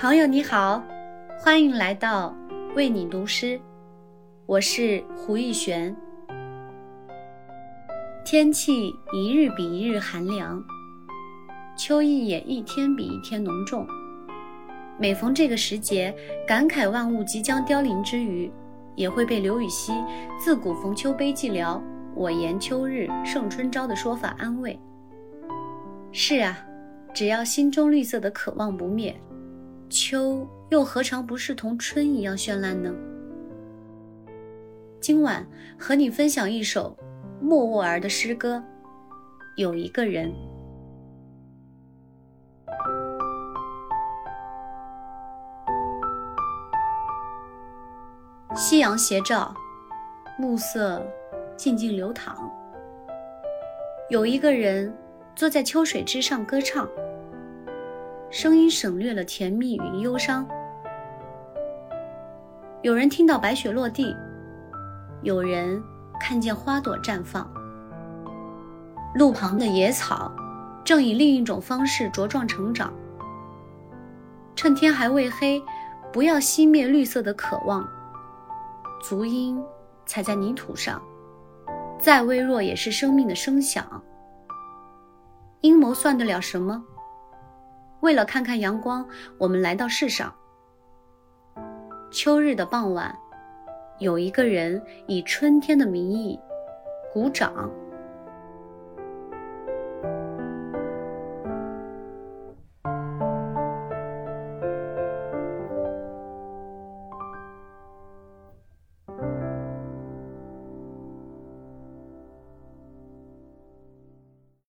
朋友你好，欢迎来到为你读诗，我是胡逸璇。天气一日比一日寒凉，秋意也一天比一天浓重。每逢这个时节，感慨万物即将凋零之余，也会被刘禹锡“自古逢秋悲寂寥，我言秋日胜春朝”的说法安慰。是啊，只要心中绿色的渴望不灭。秋又何尝不是同春一样绚烂呢？今晚和你分享一首莫卧儿的诗歌。有一个人，夕阳斜照，暮色静静流淌。有一个人坐在秋水之上歌唱。声音省略了甜蜜与忧伤。有人听到白雪落地，有人看见花朵绽放。路旁的野草正以另一种方式茁壮成长。趁天还未黑，不要熄灭绿色的渴望。足音踩在泥土上，再微弱也是生命的声响。阴谋算得了什么？为了看看阳光，我们来到世上。秋日的傍晚，有一个人以春天的名义鼓掌。